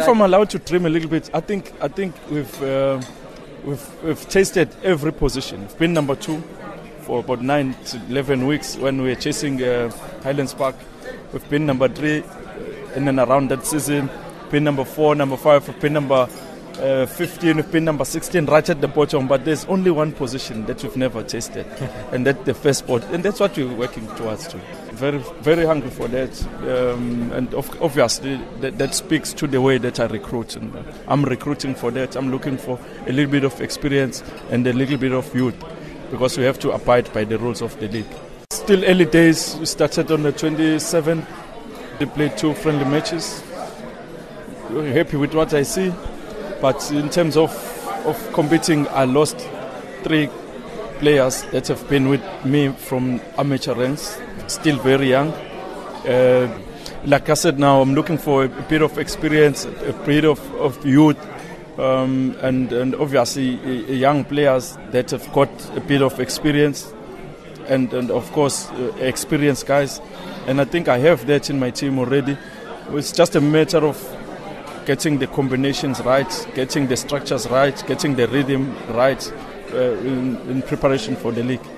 If I'm allowed to dream a little bit, I think I think we've uh, we've, we've tasted every position. We've been number two for about nine to eleven weeks when we were chasing uh, Highlands Park. We've been number three in and around that season. Been number four, number five. We've been number uh, 15, we've been number 16 right at the bottom, but there's only one position that we've never tasted, and that's the first spot, and that's what we're working towards. Too. Very, very hungry for that, um, and of, obviously that, that, speaks to the way that I recruit. And uh, I'm recruiting for that. I'm looking for a little bit of experience and a little bit of youth, because we have to abide by the rules of the league. Still early days. We started on the 27th. They played two friendly matches. We're happy with what I see. But in terms of, of competing, I lost three players that have been with me from amateur ranks, still very young. Uh, like I said, now I'm looking for a bit of experience, a bit of, of youth, um, and, and obviously young players that have got a bit of experience, and, and of course, uh, experienced guys. And I think I have that in my team already. It's just a matter of getting the combinations right, getting the structures right, getting the rhythm right uh, in, in preparation for the league.